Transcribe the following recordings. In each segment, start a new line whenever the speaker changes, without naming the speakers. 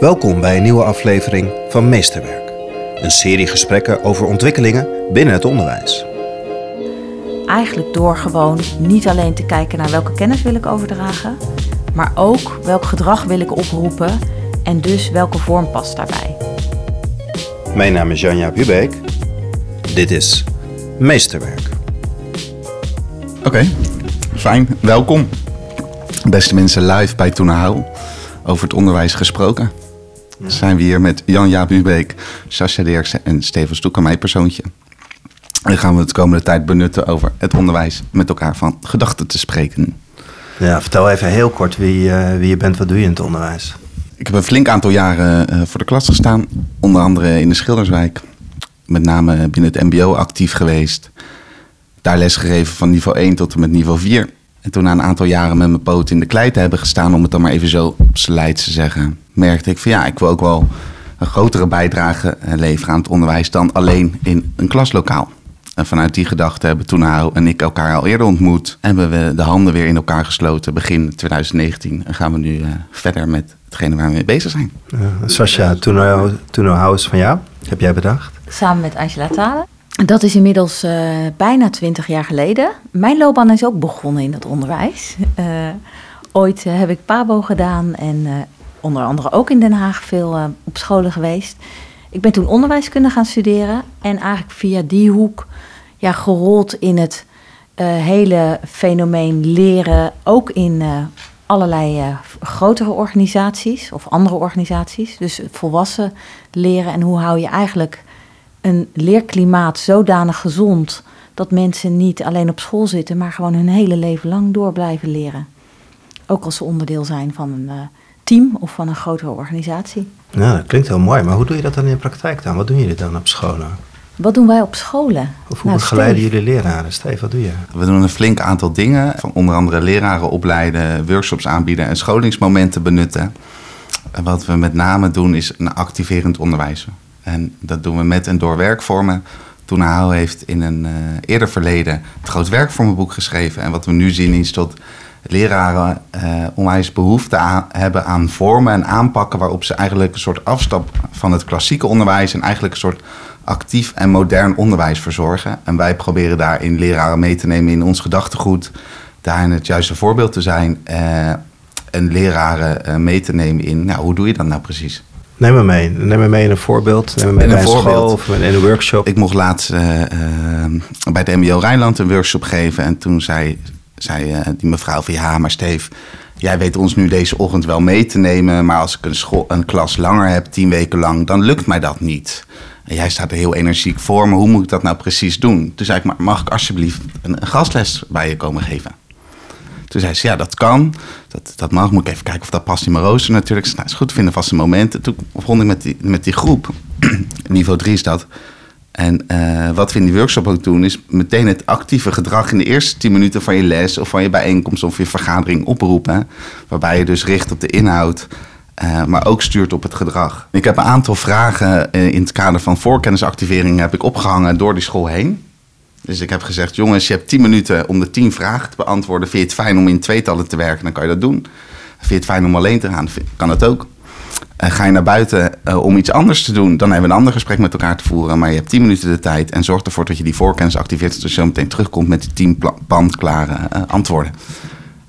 Welkom bij een nieuwe aflevering van Meesterwerk. Een serie gesprekken over ontwikkelingen binnen het onderwijs.
Eigenlijk door gewoon niet alleen te kijken naar welke kennis wil ik overdragen, maar ook welk gedrag wil ik oproepen en dus welke vorm past daarbij.
Mijn naam is Janja Bubeek. Dit is Meesterwerk.
Oké, fijn. Welkom. Beste mensen, live bij Toenahou. Over het onderwijs gesproken. Zijn we hier met Jan-Jaap Ubeek, Sascha Dirksen en Steven Stoek, mijn persoontje. En gaan we het komende tijd benutten over het onderwijs met elkaar van gedachten te spreken.
Ja, vertel even heel kort wie, eh, wie je bent, wat doe je in het onderwijs?
Ik heb een flink aantal jaren eh, voor de klas gestaan, onder andere in de Schilderswijk. Met name binnen het MBO actief geweest. Daar lesgegeven van niveau 1 tot en met niveau 4. En toen na een aantal jaren met mijn poot in de klei te hebben gestaan, om het dan maar even zo op zijn lijst te zeggen, merkte ik van ja, ik wil ook wel een grotere bijdrage eh, leveren aan het onderwijs dan alleen in een klaslokaal. En vanuit die gedachte hebben toen Haro en ik elkaar al eerder ontmoet. En hebben we de handen weer in elkaar gesloten begin 2019. En gaan we nu uh, verder met hetgene waar we mee bezig zijn.
Uh, Sascha, Tuno House van jou, heb jij bedacht?
Samen met Angela Talen. Dat is inmiddels uh, bijna twintig jaar geleden. Mijn loopbaan is ook begonnen in het onderwijs. Uh, ooit uh, heb ik PABO gedaan en onder andere ook in Den Haag veel op scholen geweest. Ik ben toen onderwijskunde gaan studeren en eigenlijk via die hoek ja, gerold in het hele fenomeen leren, ook in allerlei grotere organisaties of andere organisaties. Dus volwassen leren en hoe hou je eigenlijk een leerklimaat zodanig gezond dat mensen niet alleen op school zitten, maar gewoon hun hele leven lang door blijven leren. Ook als ze onderdeel zijn van een uh, team of van een grotere organisatie.
Ja, dat klinkt heel mooi, maar hoe doe je dat dan in de praktijk dan? Wat doen jullie dan op scholen?
Wat doen wij op scholen?
Of hoe nou, begeleiden jullie leraren? Steve, wat doe je?
We doen een flink aantal dingen. Van onder andere leraren opleiden, workshops aanbieden en scholingsmomenten benutten. En wat we met name doen is een activerend onderwijs. En dat doen we met en door werkvormen. Toen Hou heeft in een uh, eerder verleden het groot werkvormenboek geschreven. En wat we nu zien is dat leraren uh, onwijs behoefte hebben aan vormen en aanpakken waarop ze eigenlijk een soort afstap van het klassieke onderwijs en eigenlijk een soort actief en modern onderwijs verzorgen. En wij proberen daarin leraren mee te nemen in ons gedachtegoed, daarin het juiste voorbeeld te zijn uh, en leraren mee te nemen in, nou, hoe doe je dat nou precies?
Neem me mee. Neem me mee in een voorbeeld. Neem me mee in bij een, school of in een workshop.
Ik mocht laatst uh, uh, bij het MBO Rijnland een workshop geven. En toen zei, zei uh, die mevrouw van ja, maar Steef, jij weet ons nu deze ochtend wel mee te nemen. Maar als ik een, school, een klas langer heb, tien weken lang, dan lukt mij dat niet. En jij staat er heel energiek voor, maar hoe moet ik dat nou precies doen? Toen zei ik, maar mag ik alsjeblieft een, een gastles bij je komen geven? Toen zei ze, ja, dat kan. Dat, dat mag. Moet ik even kijken of dat past in mijn rooster natuurlijk. Nou, is goed, vinden vaste momenten. Toen begon ik met die, met die groep. Niveau 3 is dat. En uh, wat we in die workshop ook doen, is meteen het actieve gedrag in de eerste 10 minuten van je les of van je bijeenkomst of je vergadering oproepen. Waarbij je dus richt op de inhoud, uh, maar ook stuurt op het gedrag. Ik heb een aantal vragen uh, in het kader van voorkennisactivering heb ik opgehangen door die school heen. Dus ik heb gezegd, jongens, je hebt 10 minuten om de 10 vragen te beantwoorden. Vind je het fijn om in tweetallen te werken, dan kan je dat doen. Vind je het fijn om alleen te gaan, kan dat ook. Uh, ga je naar buiten uh, om iets anders te doen, dan hebben we een ander gesprek met elkaar te voeren. Maar je hebt 10 minuten de tijd en zorg ervoor dat je die voorkennis activeert, zodat je zo meteen terugkomt met die 10 bandklare uh, antwoorden.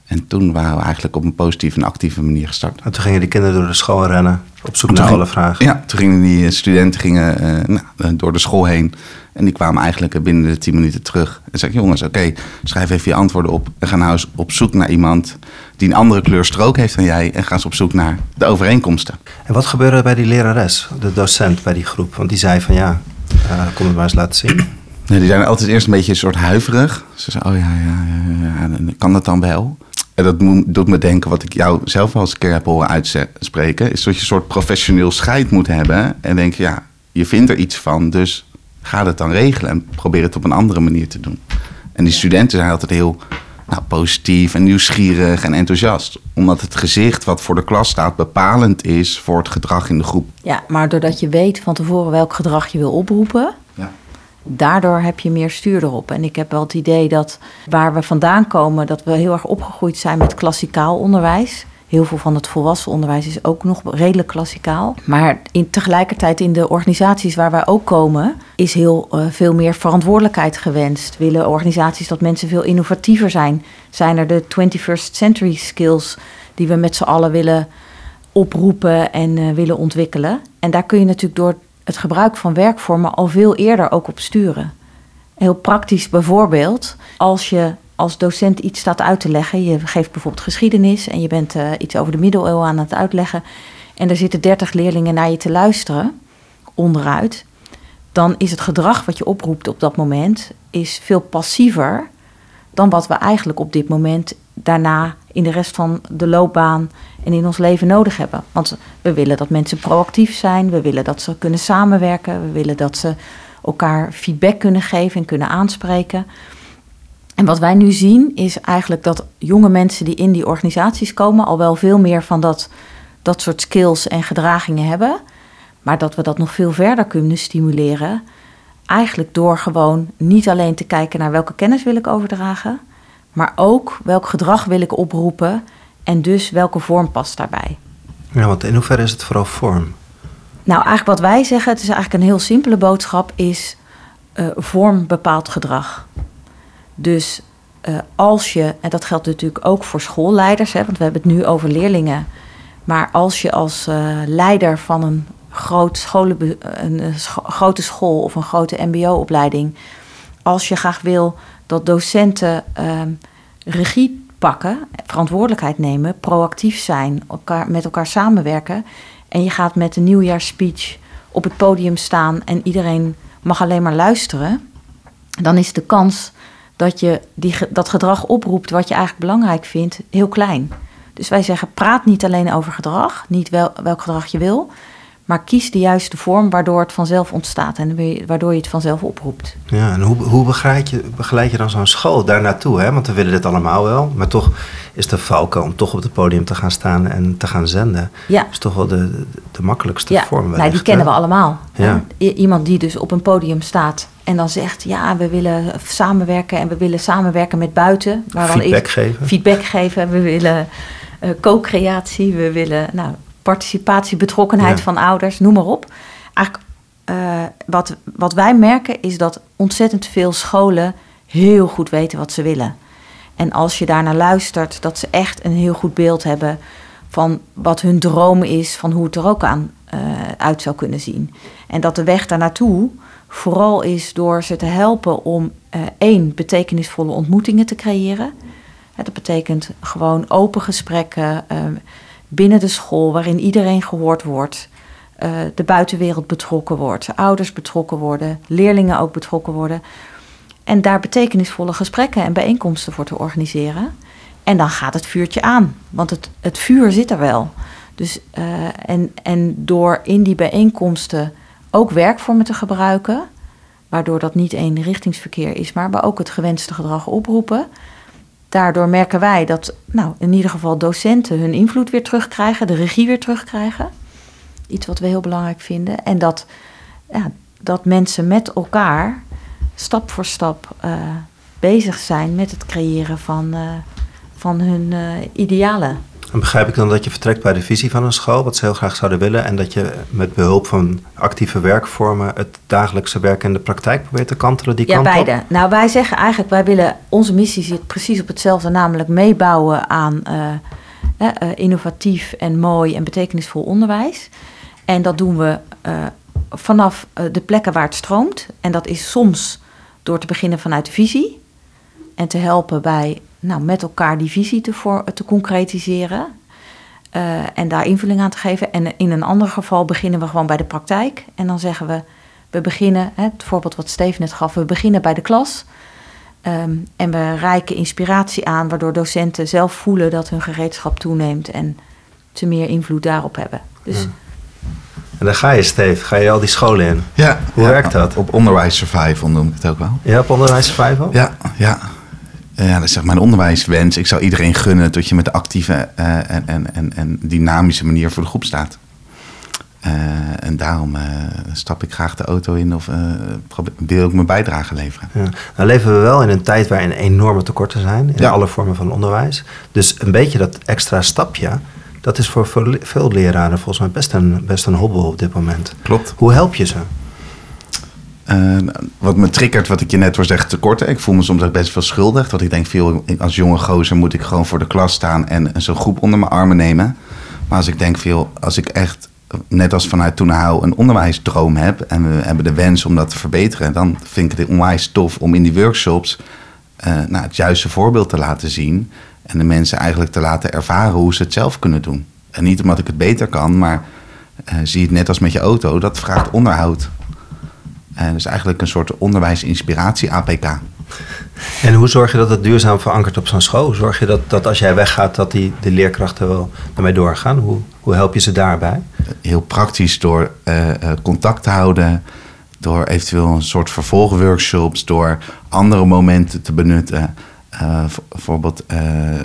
En toen waren we eigenlijk op een positieve en actieve manier gestart.
En toen gingen die kinderen door de school rennen, op zoek naar alle vragen?
Ja, toen gingen die studenten gingen, nou, door de school heen en die kwamen eigenlijk binnen de tien minuten terug. En zei ik, jongens, oké, schrijf even je antwoorden op. En ga nou eens op zoek naar iemand die een andere kleur strook heeft dan jij. En ga eens op zoek naar de overeenkomsten.
En wat gebeurde bij die lerares, de docent bij die groep? Want die zei van ja, uh, kom het maar eens laten zien.
Nee, die zijn altijd eerst een beetje een soort huiverig. Ze zei, oh ja, ja, ja, ja, kan dat dan wel? En dat doet me denken, wat ik jou zelf al eens een keer heb horen uitspreken... is dat je een soort professioneel scheid moet hebben. En denk, ja, je vindt er iets van, dus ga het dan regelen en probeer het op een andere manier te doen. En die studenten zijn altijd heel nou, positief en nieuwsgierig en enthousiast. Omdat het gezicht wat voor de klas staat bepalend is voor het gedrag in de groep.
Ja, maar doordat je weet van tevoren welk gedrag je wil oproepen. Daardoor heb je meer stuur erop. En ik heb wel het idee dat waar we vandaan komen, dat we heel erg opgegroeid zijn met klassikaal onderwijs. Heel veel van het volwassen onderwijs is ook nog redelijk klassikaal. Maar in, tegelijkertijd in de organisaties waar wij ook komen, is heel uh, veel meer verantwoordelijkheid gewenst. Willen organisaties dat mensen veel innovatiever zijn? Zijn er de 21st century skills die we met z'n allen willen oproepen en uh, willen ontwikkelen? En daar kun je natuurlijk door het gebruik van werkvormen al veel eerder ook op sturen. Heel praktisch bijvoorbeeld, als je als docent iets staat uit te leggen. Je geeft bijvoorbeeld geschiedenis en je bent uh, iets over de middeleeuwen aan het uitleggen. En er zitten 30 leerlingen naar je te luisteren, onderuit. Dan is het gedrag wat je oproept op dat moment is veel passiever dan wat we eigenlijk op dit moment daarna in de rest van de loopbaan en in ons leven nodig hebben. Want we willen dat mensen proactief zijn, we willen dat ze kunnen samenwerken, we willen dat ze elkaar feedback kunnen geven en kunnen aanspreken. En wat wij nu zien is eigenlijk dat jonge mensen die in die organisaties komen al wel veel meer van dat, dat soort skills en gedragingen hebben. Maar dat we dat nog veel verder kunnen stimuleren. Eigenlijk door gewoon niet alleen te kijken naar welke kennis wil ik overdragen, maar ook welk gedrag wil ik oproepen en dus welke vorm past daarbij.
Ja, want in hoeverre is het vooral vorm?
Nou, eigenlijk wat wij zeggen, het is eigenlijk een heel simpele boodschap, is uh, vorm bepaalt gedrag. Dus uh, als je, en dat geldt natuurlijk ook voor schoolleiders, hè, want we hebben het nu over leerlingen. Maar als je als uh, leider van een, groot scholen, een scho grote school of een grote MBO-opleiding, als je graag wil dat docenten uh, regie pakken, verantwoordelijkheid nemen, proactief zijn, met elkaar samenwerken. En je gaat met een nieuwjaarsspeech op het podium staan en iedereen mag alleen maar luisteren. Dan is de kans dat je die, dat gedrag oproept wat je eigenlijk belangrijk vindt, heel klein. Dus wij zeggen, praat niet alleen over gedrag, niet wel, welk gedrag je wil, maar kies de juiste vorm waardoor het vanzelf ontstaat en waardoor je het vanzelf oproept.
Ja, en hoe, hoe begeleid, je, begeleid je dan zo'n school daar naartoe? Hè? Want we willen dit allemaal wel, maar toch is de valken om toch op het podium te gaan staan en te gaan zenden. Ja. is toch wel de, de, makkelijkste
ja.
vorm.
Nou, die kennen we allemaal. Ja. Iemand die dus op een podium staat en dan zegt, ja, we willen samenwerken en we willen samenwerken met buiten.
Maar feedback geven.
Feedback geven, we willen uh, co-creatie, we willen nou, participatie, betrokkenheid van ouders, noem maar op. Eigenlijk, uh, wat, wat wij merken is dat ontzettend veel scholen heel goed weten wat ze willen. En als je daarnaar luistert, dat ze echt een heel goed beeld hebben van wat hun droom is, van hoe het er ook aan uh, uit zou kunnen zien. En dat de weg daar naartoe vooral is door ze te helpen om uh, één, betekenisvolle ontmoetingen te creëren. dat betekent gewoon open gesprekken binnen de school waarin iedereen gehoord wordt. Uh, de buitenwereld betrokken wordt, ouders betrokken worden, leerlingen ook betrokken worden. En daar betekenisvolle gesprekken en bijeenkomsten voor te organiseren. En dan gaat het vuurtje aan, want het, het vuur zit er wel. Dus, en, en door in die bijeenkomsten ook werkvormen te gebruiken, waardoor dat niet één richtingsverkeer is, maar ook het gewenste gedrag oproepen. Daardoor merken wij dat nou, in ieder geval docenten hun invloed weer terugkrijgen, de regie weer terugkrijgen. Iets wat we heel belangrijk vinden. En dat, ja, dat mensen met elkaar stap voor stap uh, bezig zijn met het creëren van, uh, van hun uh, idealen.
En begrijp ik dan dat je vertrekt bij de visie van een school, wat ze heel graag zouden willen, en dat je met behulp van actieve werkvormen het dagelijkse werk in de praktijk probeert te kantelen, die
ja,
kant
beide.
op?
Nou, wij zeggen eigenlijk, wij willen, onze missie zit precies op hetzelfde, namelijk meebouwen aan uh, uh, innovatief en mooi en betekenisvol onderwijs. En dat doen we uh, vanaf de plekken waar het stroomt. En dat is soms door te beginnen vanuit de visie en te helpen bij nou, met elkaar die visie te, voor, te concretiseren. Uh, en daar invulling aan te geven. En in een ander geval beginnen we gewoon bij de praktijk. En dan zeggen we, we beginnen, hè, het voorbeeld wat Steven net gaf, we beginnen bij de klas. Um, en we reiken inspiratie aan, waardoor docenten zelf voelen dat hun gereedschap toeneemt en ze meer invloed daarop hebben. Dus,
ja. En dan ga je, Steve, ga je al die scholen in.
Ja.
Hoe
ja,
werkt dat?
Op onderwijs survival noem ik het ook wel.
Ja, op onderwijs survival?
Ja, ja. Ja, dat is zeg mijn onderwijswens. Ik zou iedereen gunnen dat je met de actieve uh, en, en, en, en dynamische manier voor de groep staat. Uh, en daarom uh, stap ik graag de auto in of wil ik mijn bijdrage leveren.
Ja. Nou leven we wel in een tijd waarin enorme tekorten zijn in ja. alle vormen van onderwijs. Dus een beetje dat extra stapje Dat is voor veel leraren volgens mij best een, best een hobbel op dit moment.
Klopt.
Hoe help je ze?
Uh, wat me triggert, wat ik je net was zeggen tekort. Ik voel me soms ook best wel schuldig. Dat ik denk, veel, als jonge gozer moet ik gewoon voor de klas staan en, zo'n groep onder mijn armen nemen. Maar als ik denk, veel, als ik echt, net als vanuit toen hou, een onderwijsdroom heb en we hebben de wens om dat te verbeteren, dan vind ik het onwijs tof om in die workshops uh, nou, het juiste voorbeeld te laten zien. En de mensen eigenlijk te laten ervaren hoe ze het zelf kunnen doen. En niet omdat ik het beter kan, maar uh, zie het net als met je auto, dat vraagt onderhoud. En dus eigenlijk een soort onderwijs-inspiratie-APK.
En hoe zorg je dat het duurzaam verankert op zo'n school? Zorg je dat, dat als jij weggaat, dat die, de leerkrachten wel ermee doorgaan? Hoe, hoe help je ze daarbij?
Heel praktisch door uh, contact te houden, door eventueel een soort vervolgworkshops, door andere momenten te benutten. Uh, bijvoorbeeld, uh,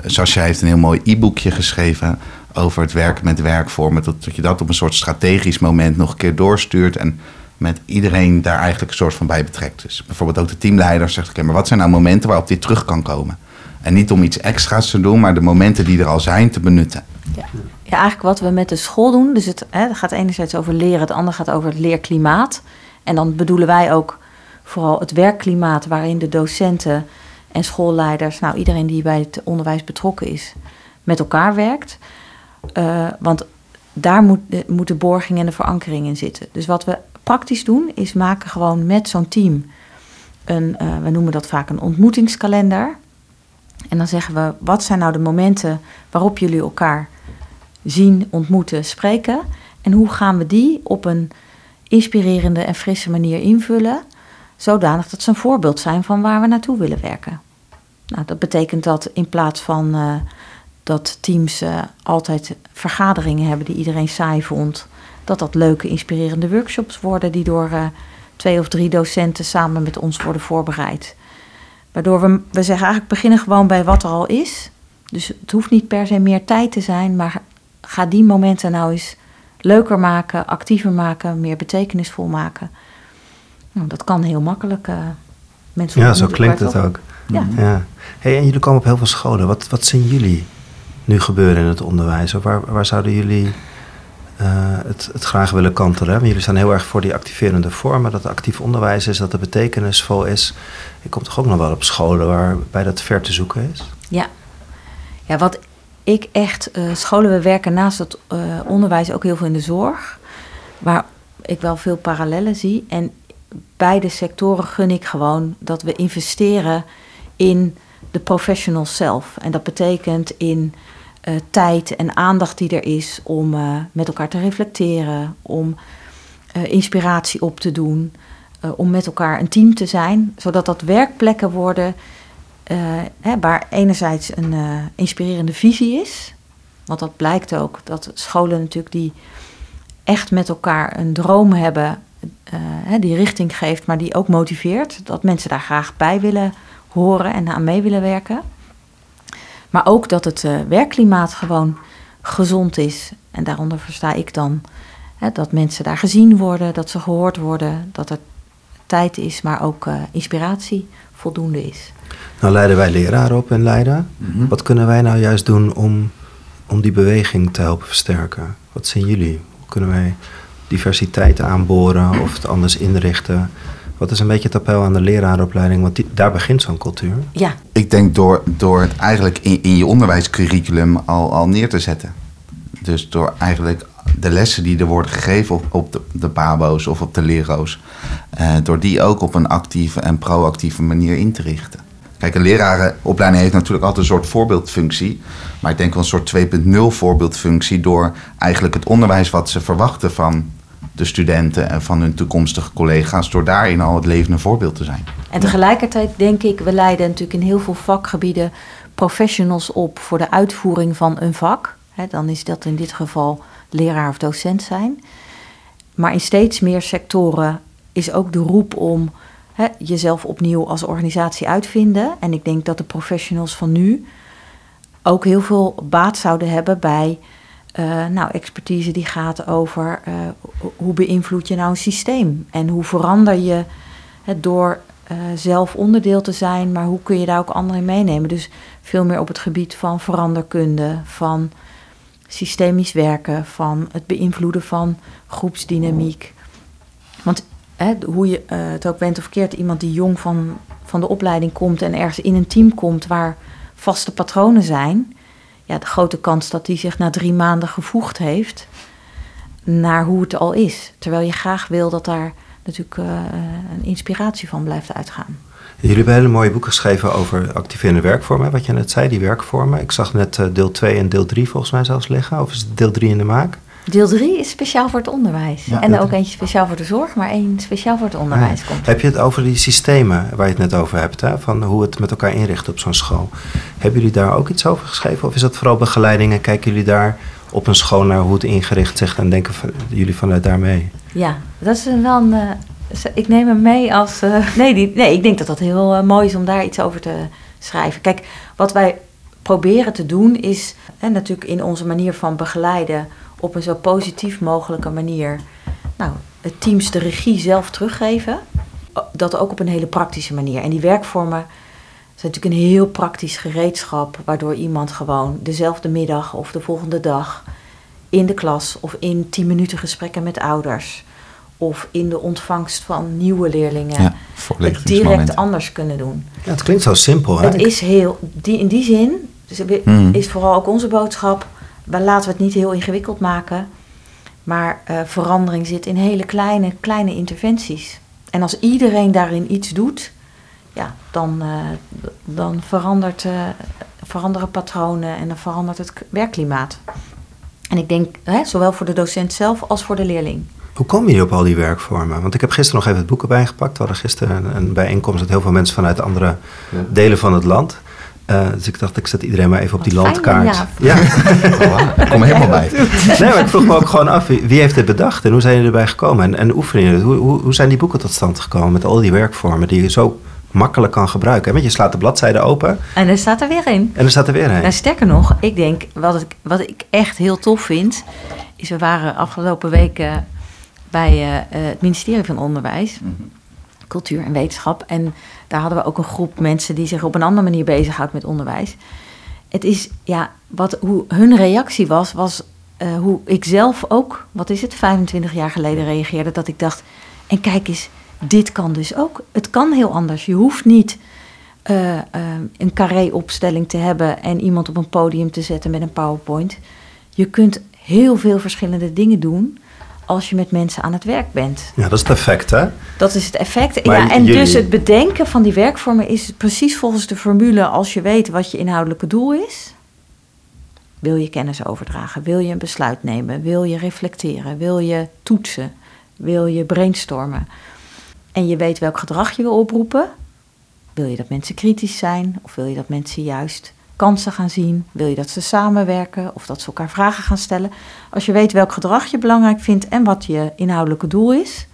Sascha heeft een heel mooi e-boekje geschreven over het werken met werkvormen. Dat, dat je dat op een soort strategisch moment nog een keer doorstuurt. En met iedereen daar eigenlijk een soort van bij betrekt. Dus bijvoorbeeld ook de teamleider zegt: Oké, maar wat zijn nou momenten waarop dit terug kan komen? En niet om iets extra's te doen, maar de momenten die er al zijn te benutten.
Ja, ja eigenlijk wat we met de school doen. Dus het, hè, gaat enerzijds over leren, het andere gaat over het leerklimaat. En dan bedoelen wij ook vooral het werkklimaat waarin de docenten en schoolleiders, nou iedereen die bij het onderwijs betrokken is, met elkaar werkt. Uh, want daar moet de, moet de borging en de verankering in zitten. Dus wat we praktisch doen, is maken gewoon met zo'n team een, uh, we noemen dat vaak een ontmoetingskalender. En dan zeggen we, wat zijn nou de momenten waarop jullie elkaar zien, ontmoeten, spreken? En hoe gaan we die op een inspirerende en frisse manier invullen, zodanig dat ze een voorbeeld zijn van waar we naartoe willen werken? Nou, dat betekent dat in plaats van uh, dat teams uh, altijd vergaderingen hebben die iedereen saai vond, dat dat leuke, inspirerende workshops worden die door uh, twee of drie docenten samen met ons worden voorbereid. Waardoor we, we zeggen eigenlijk beginnen gewoon bij wat er al is. Dus het hoeft niet per se meer tijd te zijn, maar ga die momenten nou eens leuker maken, actiever maken, meer betekenisvol maken. Nou, dat kan heel makkelijk. Uh,
mensen ja, zo klinkt het ook. Ja. ja. Hey, en jullie komen op heel veel scholen. Wat, wat zien jullie nu gebeuren in het onderwijs? Of waar, waar zouden jullie uh, het, het, graag willen kantelen. Jullie staan heel erg voor die activerende vormen, dat actief onderwijs is, dat het betekenisvol is. Je komt toch ook nog wel op scholen waarbij dat ver te zoeken is?
Ja, ja wat ik echt, uh, scholen, we werken naast het uh, onderwijs ook heel veel in de zorg, waar ik wel veel parallellen zie. En beide sectoren gun ik gewoon dat we investeren in de professionals zelf. En dat betekent in uh, tijd en aandacht die er is om uh, met elkaar te reflecteren, om uh, inspiratie op te doen, om met elkaar een team te zijn, zodat dat werkplekken worden hè, waar enerzijds een inspirerende visie is, want dat blijkt ook dat scholen natuurlijk die echt met elkaar een droom hebben, die richting geeft, maar die ook motiveert, dat mensen daar graag bij willen horen en aan mee willen werken. Maar ook dat het uh, werkklimaat gewoon gezond is. En daaronder versta ik dan hè, dat mensen daar gezien worden, dat ze gehoord worden, dat er tijd is, maar ook uh, inspiratie voldoende is.
Nou leiden wij leraren op in Leiden. Mhm. Wat kunnen wij nou juist doen om, om die beweging te helpen versterken? Wat zien jullie? Hoe kunnen wij diversiteit aanboren of het anders inrichten? Wat is een beetje het appel aan de lerarenopleiding? Want daar begint zo'n cultuur.
Ja.
Ik denk door, door het eigenlijk in, in je onderwijscurriculum al, al neer te zetten. Dus door eigenlijk de lessen die er worden gegeven op, op de, de pabo's of op de lero's... Eh, door die ook op een actieve en proactieve manier in te richten. Kijk, een lerarenopleiding heeft natuurlijk altijd een soort voorbeeldfunctie. Maar ik denk wel een soort 2.0 voorbeeldfunctie door eigenlijk het onderwijs wat ze verwachten van de studenten en van hun toekomstige collega's, door daarin al het levende voorbeeld te zijn.
En tegelijkertijd denk ik, we leiden natuurlijk in heel veel vakgebieden professionals op voor de uitvoering van een vak. dan is dat in dit geval leraar of docent zijn. Maar in steeds meer sectoren is ook de roep om jezelf opnieuw als organisatie uitvinden. En ik denk dat de professionals van nu ook heel veel baat zouden hebben bij uh, nou, expertise die gaat over uh, hoe beïnvloed je nou een systeem en hoe verander je het door uh, zelf onderdeel te zijn, maar hoe kun je daar ook anderen in meenemen. Dus veel meer op het gebied van veranderkunde, van systemisch werken, van het beïnvloeden van groepsdynamiek. Want hoe je het ook bent of keert, iemand die jong van, van de opleiding komt en ergens in een team komt waar vaste patronen zijn, ja, de grote kans dat die zich na drie maanden gevoegd heeft naar hoe het al is. Terwijl je graag wil dat daar natuurlijk uh, een inspiratie van blijft uitgaan.
Jullie hebben hele mooie boeken geschreven over activerende werkvormen, wat je net zei, die werkvormen. Ik zag net uh, deel 2 en deel 3 volgens mij zelfs liggen, of is deel 3 in de maak?
Deel 3 is speciaal voor het onderwijs. Ja, en ook eentje speciaal voor de zorg, maar één speciaal voor het onderwijs
ja.
komt.
Heb je het over die systemen waar je het net over hebt, hè? van hoe het met elkaar inricht op zo'n school? Hebben jullie daar ook iets over geschreven? Of is dat vooral begeleiding en kijken jullie daar op een school naar hoe het ingericht zegt en denken van, jullie vanuit daar mee?
Ja, dat is wel een. Uh, ik neem hem mee als. Uh, nee, die, nee, ik denk dat dat heel uh, mooi is om daar iets over te schrijven. Kijk, wat wij proberen te doen is, en natuurlijk in onze manier van begeleiden, op een zo positief mogelijke manier, nou, het teams de regie zelf teruggeven. Dat ook op een hele praktische manier. En die werkvormen zijn natuurlijk een heel praktisch gereedschap, waardoor iemand gewoon dezelfde middag of de volgende dag in de klas of in 10 minuten gesprekken met ouders of in de ontvangst van nieuwe leerlingen
ja,
het direct anders kunnen doen.
Ja, het klinkt zo simpel. Hè?
Het is heel, die, in die zin dus
Mm.
is vooral ook onze boodschap, laten we het niet heel ingewikkeld maken, maar uh, verandering zit in hele kleine, kleine interventies. En als iedereen daarin iets doet, ja, dan, uh, dan verandert, uh, veranderen patronen en dan verandert het werkklimaat. En ik denk, hè, zowel voor de docent zelf als voor de leerling.
Hoe komen jullie op al die werkvormen? Want ik heb gisteren nog even het boeken bijgepakt. We hadden gisteren een, een bijeenkomst met heel veel mensen vanuit andere ja. delen van het land. Uh, dus ik dacht, ik zet iedereen maar even op die
Wat
landkaart.
fijn,
ja.
Oh, ik kom helemaal bij.
Nee, maar ik vroeg me ook gewoon af, wie, wie heeft dit bedacht en hoe zijn jullie erbij gekomen? En, en het? Hoe, hoe, hoe zijn die boeken tot stand gekomen met al die werkvormen die je zo makkelijk kan gebruiken? Want je slaat de bladzijde open
En er staat er weer in.
en er staat er weer een.
Nou, sterker nog, ik denk, wat ik, wat ik echt heel tof vind, is we waren afgelopen weken bij uh, het ministerie van Onderwijs, mm -hmm. Cultuur en Wetenschap. En daar hadden we ook een groep mensen die zich op een andere manier bezighoudt met onderwijs. Het is, ja, wat, hoe hun reactie was, was uh, hoe ik zelf ook, wat is het, 25 jaar geleden reageerde. Dat ik dacht, en kijk eens, dit kan dus ook. Het kan heel anders. Je hoeft niet uh, uh, een carré-opstelling te hebben en iemand op een podium te zetten met een PowerPoint. Je kunt heel veel verschillende dingen doen als je met mensen aan het werk bent.
Ja, dat is het effect, hè?
Dat is het effect.
Maar
ja, en dus het bedenken van die werkvormen is precies volgens de formule als je weet wat je inhoudelijke doel is. Wil je kennis overdragen? Wil je een besluit nemen? Wil je reflecteren? Wil je toetsen? Wil je brainstormen? En je weet welk gedrag je wil oproepen. Wil je dat mensen kritisch zijn? Of wil je dat mensen juist kansen gaan zien? Wil je dat ze samenwerken of dat ze elkaar vragen gaan stellen? Als je weet welk gedrag je belangrijk vindt en wat je inhoudelijke doel is,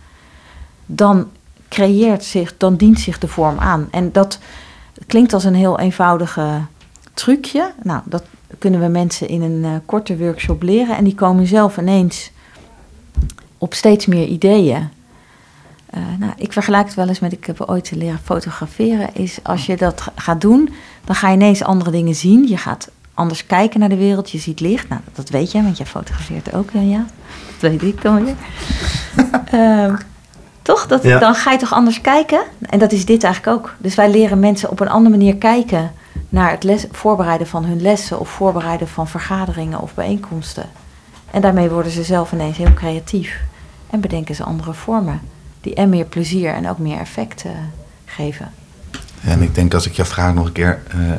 dan creëert zich, dan dient zich de vorm aan. En dat klinkt als een heel eenvoudige trucje. Nou, dat kunnen we mensen in een uh, korte workshop leren en die komen zelf ineens op steeds meer ideeën. Uh, nou, ik vergelijk het wel eens met, ik heb ooit leren fotograferen, is als je dat gaat doen, dan ga je ineens andere dingen zien. Je gaat anders kijken naar de wereld, je ziet licht. Nou, dat weet jij, want jij fotografeert ook, ja. Dat weet ik dan weer. uh, toch? Dat,
Ja.
Dan ga je toch anders kijken? En dat is dit eigenlijk ook. Dus wij leren mensen op een andere manier kijken naar het les, voorbereiden van hun lessen of voorbereiden van vergaderingen of bijeenkomsten. En daarmee worden ze zelf ineens heel creatief en bedenken ze andere vormen die en meer plezier en ook meer effect uh, geven.
En ik denk als ik jouw vraag nog een keer uh,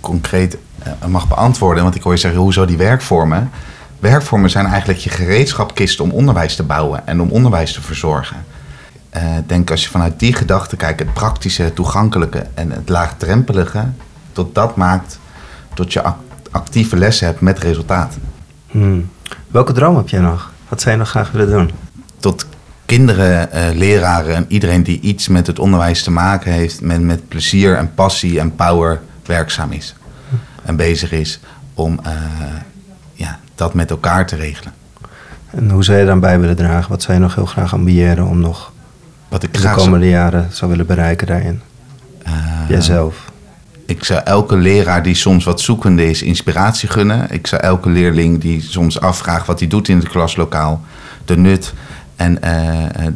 concreet uh, mag beantwoorden, want ik hoor je zeggen, hoezo die werkvormen? Werkvormen zijn eigenlijk je gereedschapkist om onderwijs te bouwen en om onderwijs te verzorgen. Uh, Ik denk als je vanuit die gedachte kijkt, het praktische, het toegankelijke en het laagdrempelige, tot dat maakt dat je act actieve lessen hebt met resultaten.
Hmm. Welke droom heb jij nog? Wat zou je nog graag willen doen?
Tot kinderen, uh, leraren en iedereen die iets met het onderwijs te maken heeft, met, met plezier en passie en power werkzaam is. En bezig is om uh, ja, dat met elkaar te regelen.
En hoe zou je dan bij willen dragen? Wat zou je nog heel graag ambiëren om nog
Wat ik
de komende jaren zou willen bereiken daarin?
Uh,
Jijzelf.
ik zou elke leraar die soms wat zoekende is, inspiratie gunnen. Ik zou elke leerling die soms afvraagt wat hij doet in het klaslokaal, de nut en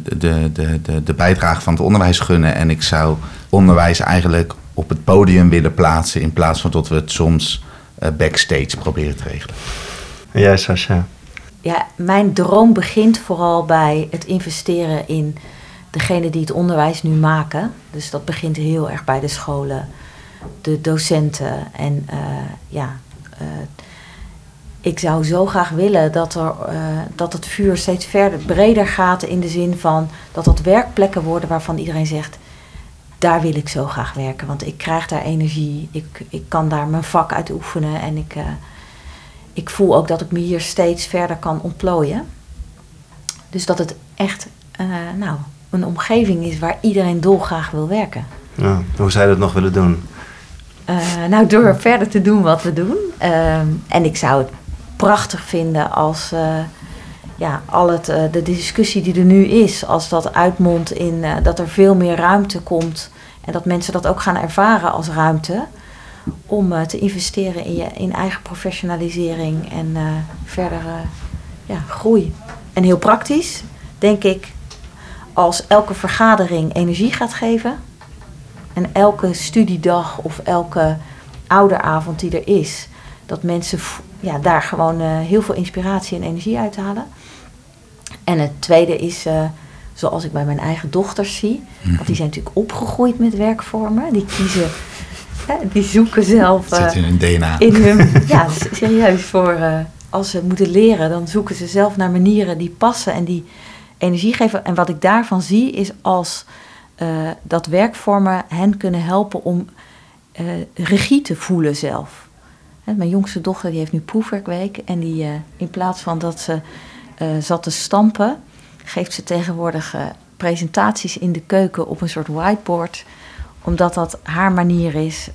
de, de, de, de bijdrage van het onderwijs gunnen. En ik zou onderwijs eigenlijk op het podium willen plaatsen in plaats van dat we het soms backstage proberen te regelen.
En jij, Sascha?
Ja, mijn droom begint vooral bij het investeren in degene die het onderwijs nu maken. Dus dat begint heel erg bij de scholen, de docenten. En uh, ja, uh, ik zou zo graag willen dat, er, uh, dat het vuur steeds verder breder gaat in de zin van dat dat werkplekken worden waarvan iedereen zegt, daar wil ik zo graag werken. Want ik krijg daar energie, ik, ik kan daar mijn vak uit oefenen en ik, ik voel ook dat ik me hier steeds verder kan ontplooien. Dus dat het echt nou, een omgeving is waar iedereen dolgraag wil werken.
Ja, hoe zou je dat nog willen doen?
Uh, nou, door verder te doen wat we doen. Uh, en ik zou het prachtig vinden als uh, ja, al het, uh, de discussie die er nu is, als dat uitmondt in dat er veel meer ruimte komt en dat mensen dat ook gaan ervaren als ruimte om te investeren in je in eigen professionalisering en verdere ja, groei. En heel praktisch, denk ik, als elke vergadering energie gaat geven en elke studiedag of elke ouderavond die er is, dat mensen ja, daar gewoon uh, heel veel inspiratie en energie uithalen. En het tweede is, uh, zoals ik bij mijn eigen dochters zie, want die zijn natuurlijk opgegroeid met werkvormen, die kiezen, hè, die zoeken zelf.
Uh, zit in hun DNA.
In hun, ja, serieus, voor als ze moeten leren, dan zoeken ze zelf naar manieren die passen en die energie geven. En wat ik daarvan zie is als dat werkvormen hen kunnen helpen om regie te voelen zelf. Mijn jongste dochter die heeft nu proefwerkweek en die uh, in plaats van dat ze zat te stampen, geeft ze tegenwoordig presentaties in de keuken op een soort whiteboard, omdat dat haar manier is.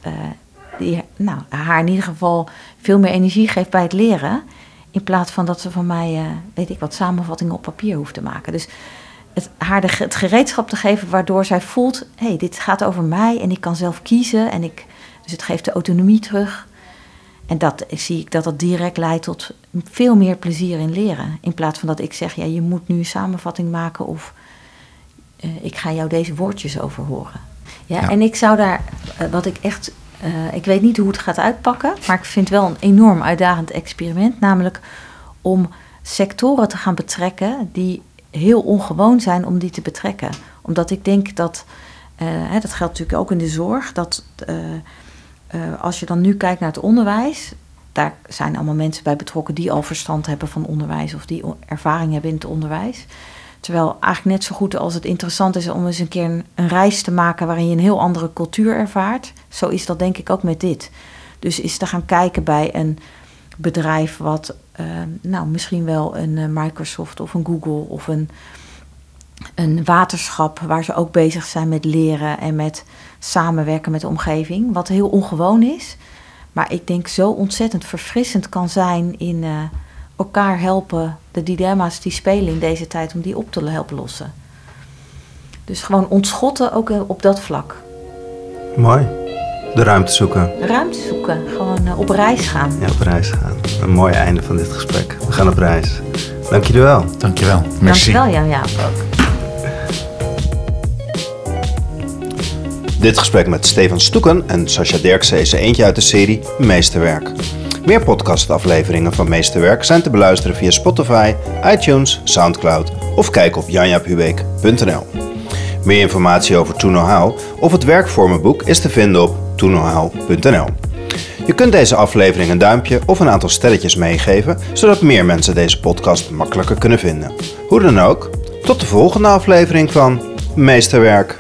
die nou, haar in ieder geval veel meer energie geeft bij het leren. In plaats van dat ze van mij, weet ik wat, samenvattingen op papier hoeft te maken. Dus het, haar de, het gereedschap te geven waardoor zij voelt: hé, hey, dit gaat over mij en ik kan zelf kiezen. En ik, dus het geeft de autonomie terug. En dat zie ik dat dat direct leidt tot veel meer plezier in leren. In plaats van dat ik zeg: ja, je moet nu een samenvatting maken of uh, ik ga jou deze woordjes over horen. Ja, ja. en ik zou daar, uh, wat ik echt uh, ik weet niet hoe het gaat uitpakken, maar ik vind wel een enorm uitdagend experiment. Namelijk om sectoren te gaan betrekken die heel ongewoon zijn om die te betrekken. Omdat ik denk dat, hè, dat geldt natuurlijk ook in de zorg, dat als je dan nu kijkt naar het onderwijs, daar zijn allemaal mensen bij betrokken die al verstand hebben van onderwijs of die ervaring hebben in het onderwijs. Terwijl eigenlijk net zo goed als het interessant is om eens een keer een, reis te maken waarin je een heel andere cultuur ervaart, zo is dat denk ik ook met dit. Dus is te gaan kijken bij een bedrijf wat, uh, nou misschien wel een uh, Microsoft of een Google of een, een waterschap waar ze ook bezig zijn met leren en met samenwerken met de omgeving, wat heel ongewoon is. Maar ik denk zo ontzettend verfrissend kan zijn in. Uh, elkaar helpen, de dilemma's die spelen in deze tijd, om die op te helpen lossen. Dus gewoon ontschotten ook op dat vlak.
Mooi. De ruimte zoeken.
De ruimte zoeken. Gewoon uh, op reis gaan.
Ja, op reis gaan. Een mooi einde van dit gesprek. We gaan op reis. Dank jullie wel.
Dank je wel. Merci.
Dank je wel, Jan Jaap ook.
Dit gesprek met Stefan Stoeken en Sascha Derksen is eentje uit de serie Meesterwerk. Meer podcastafleveringen van Meesterwerk zijn te beluisteren via Spotify, iTunes, Soundcloud of kijk op janjaphubeek.nl. Meer informatie over To Know How of het werkvormenboek is te vinden op toknowhow.nl. Je kunt deze aflevering een duimpje of een aantal sterretjes meegeven, zodat meer mensen deze podcast makkelijker kunnen vinden. Hoe dan ook, tot de volgende aflevering van Meesterwerk.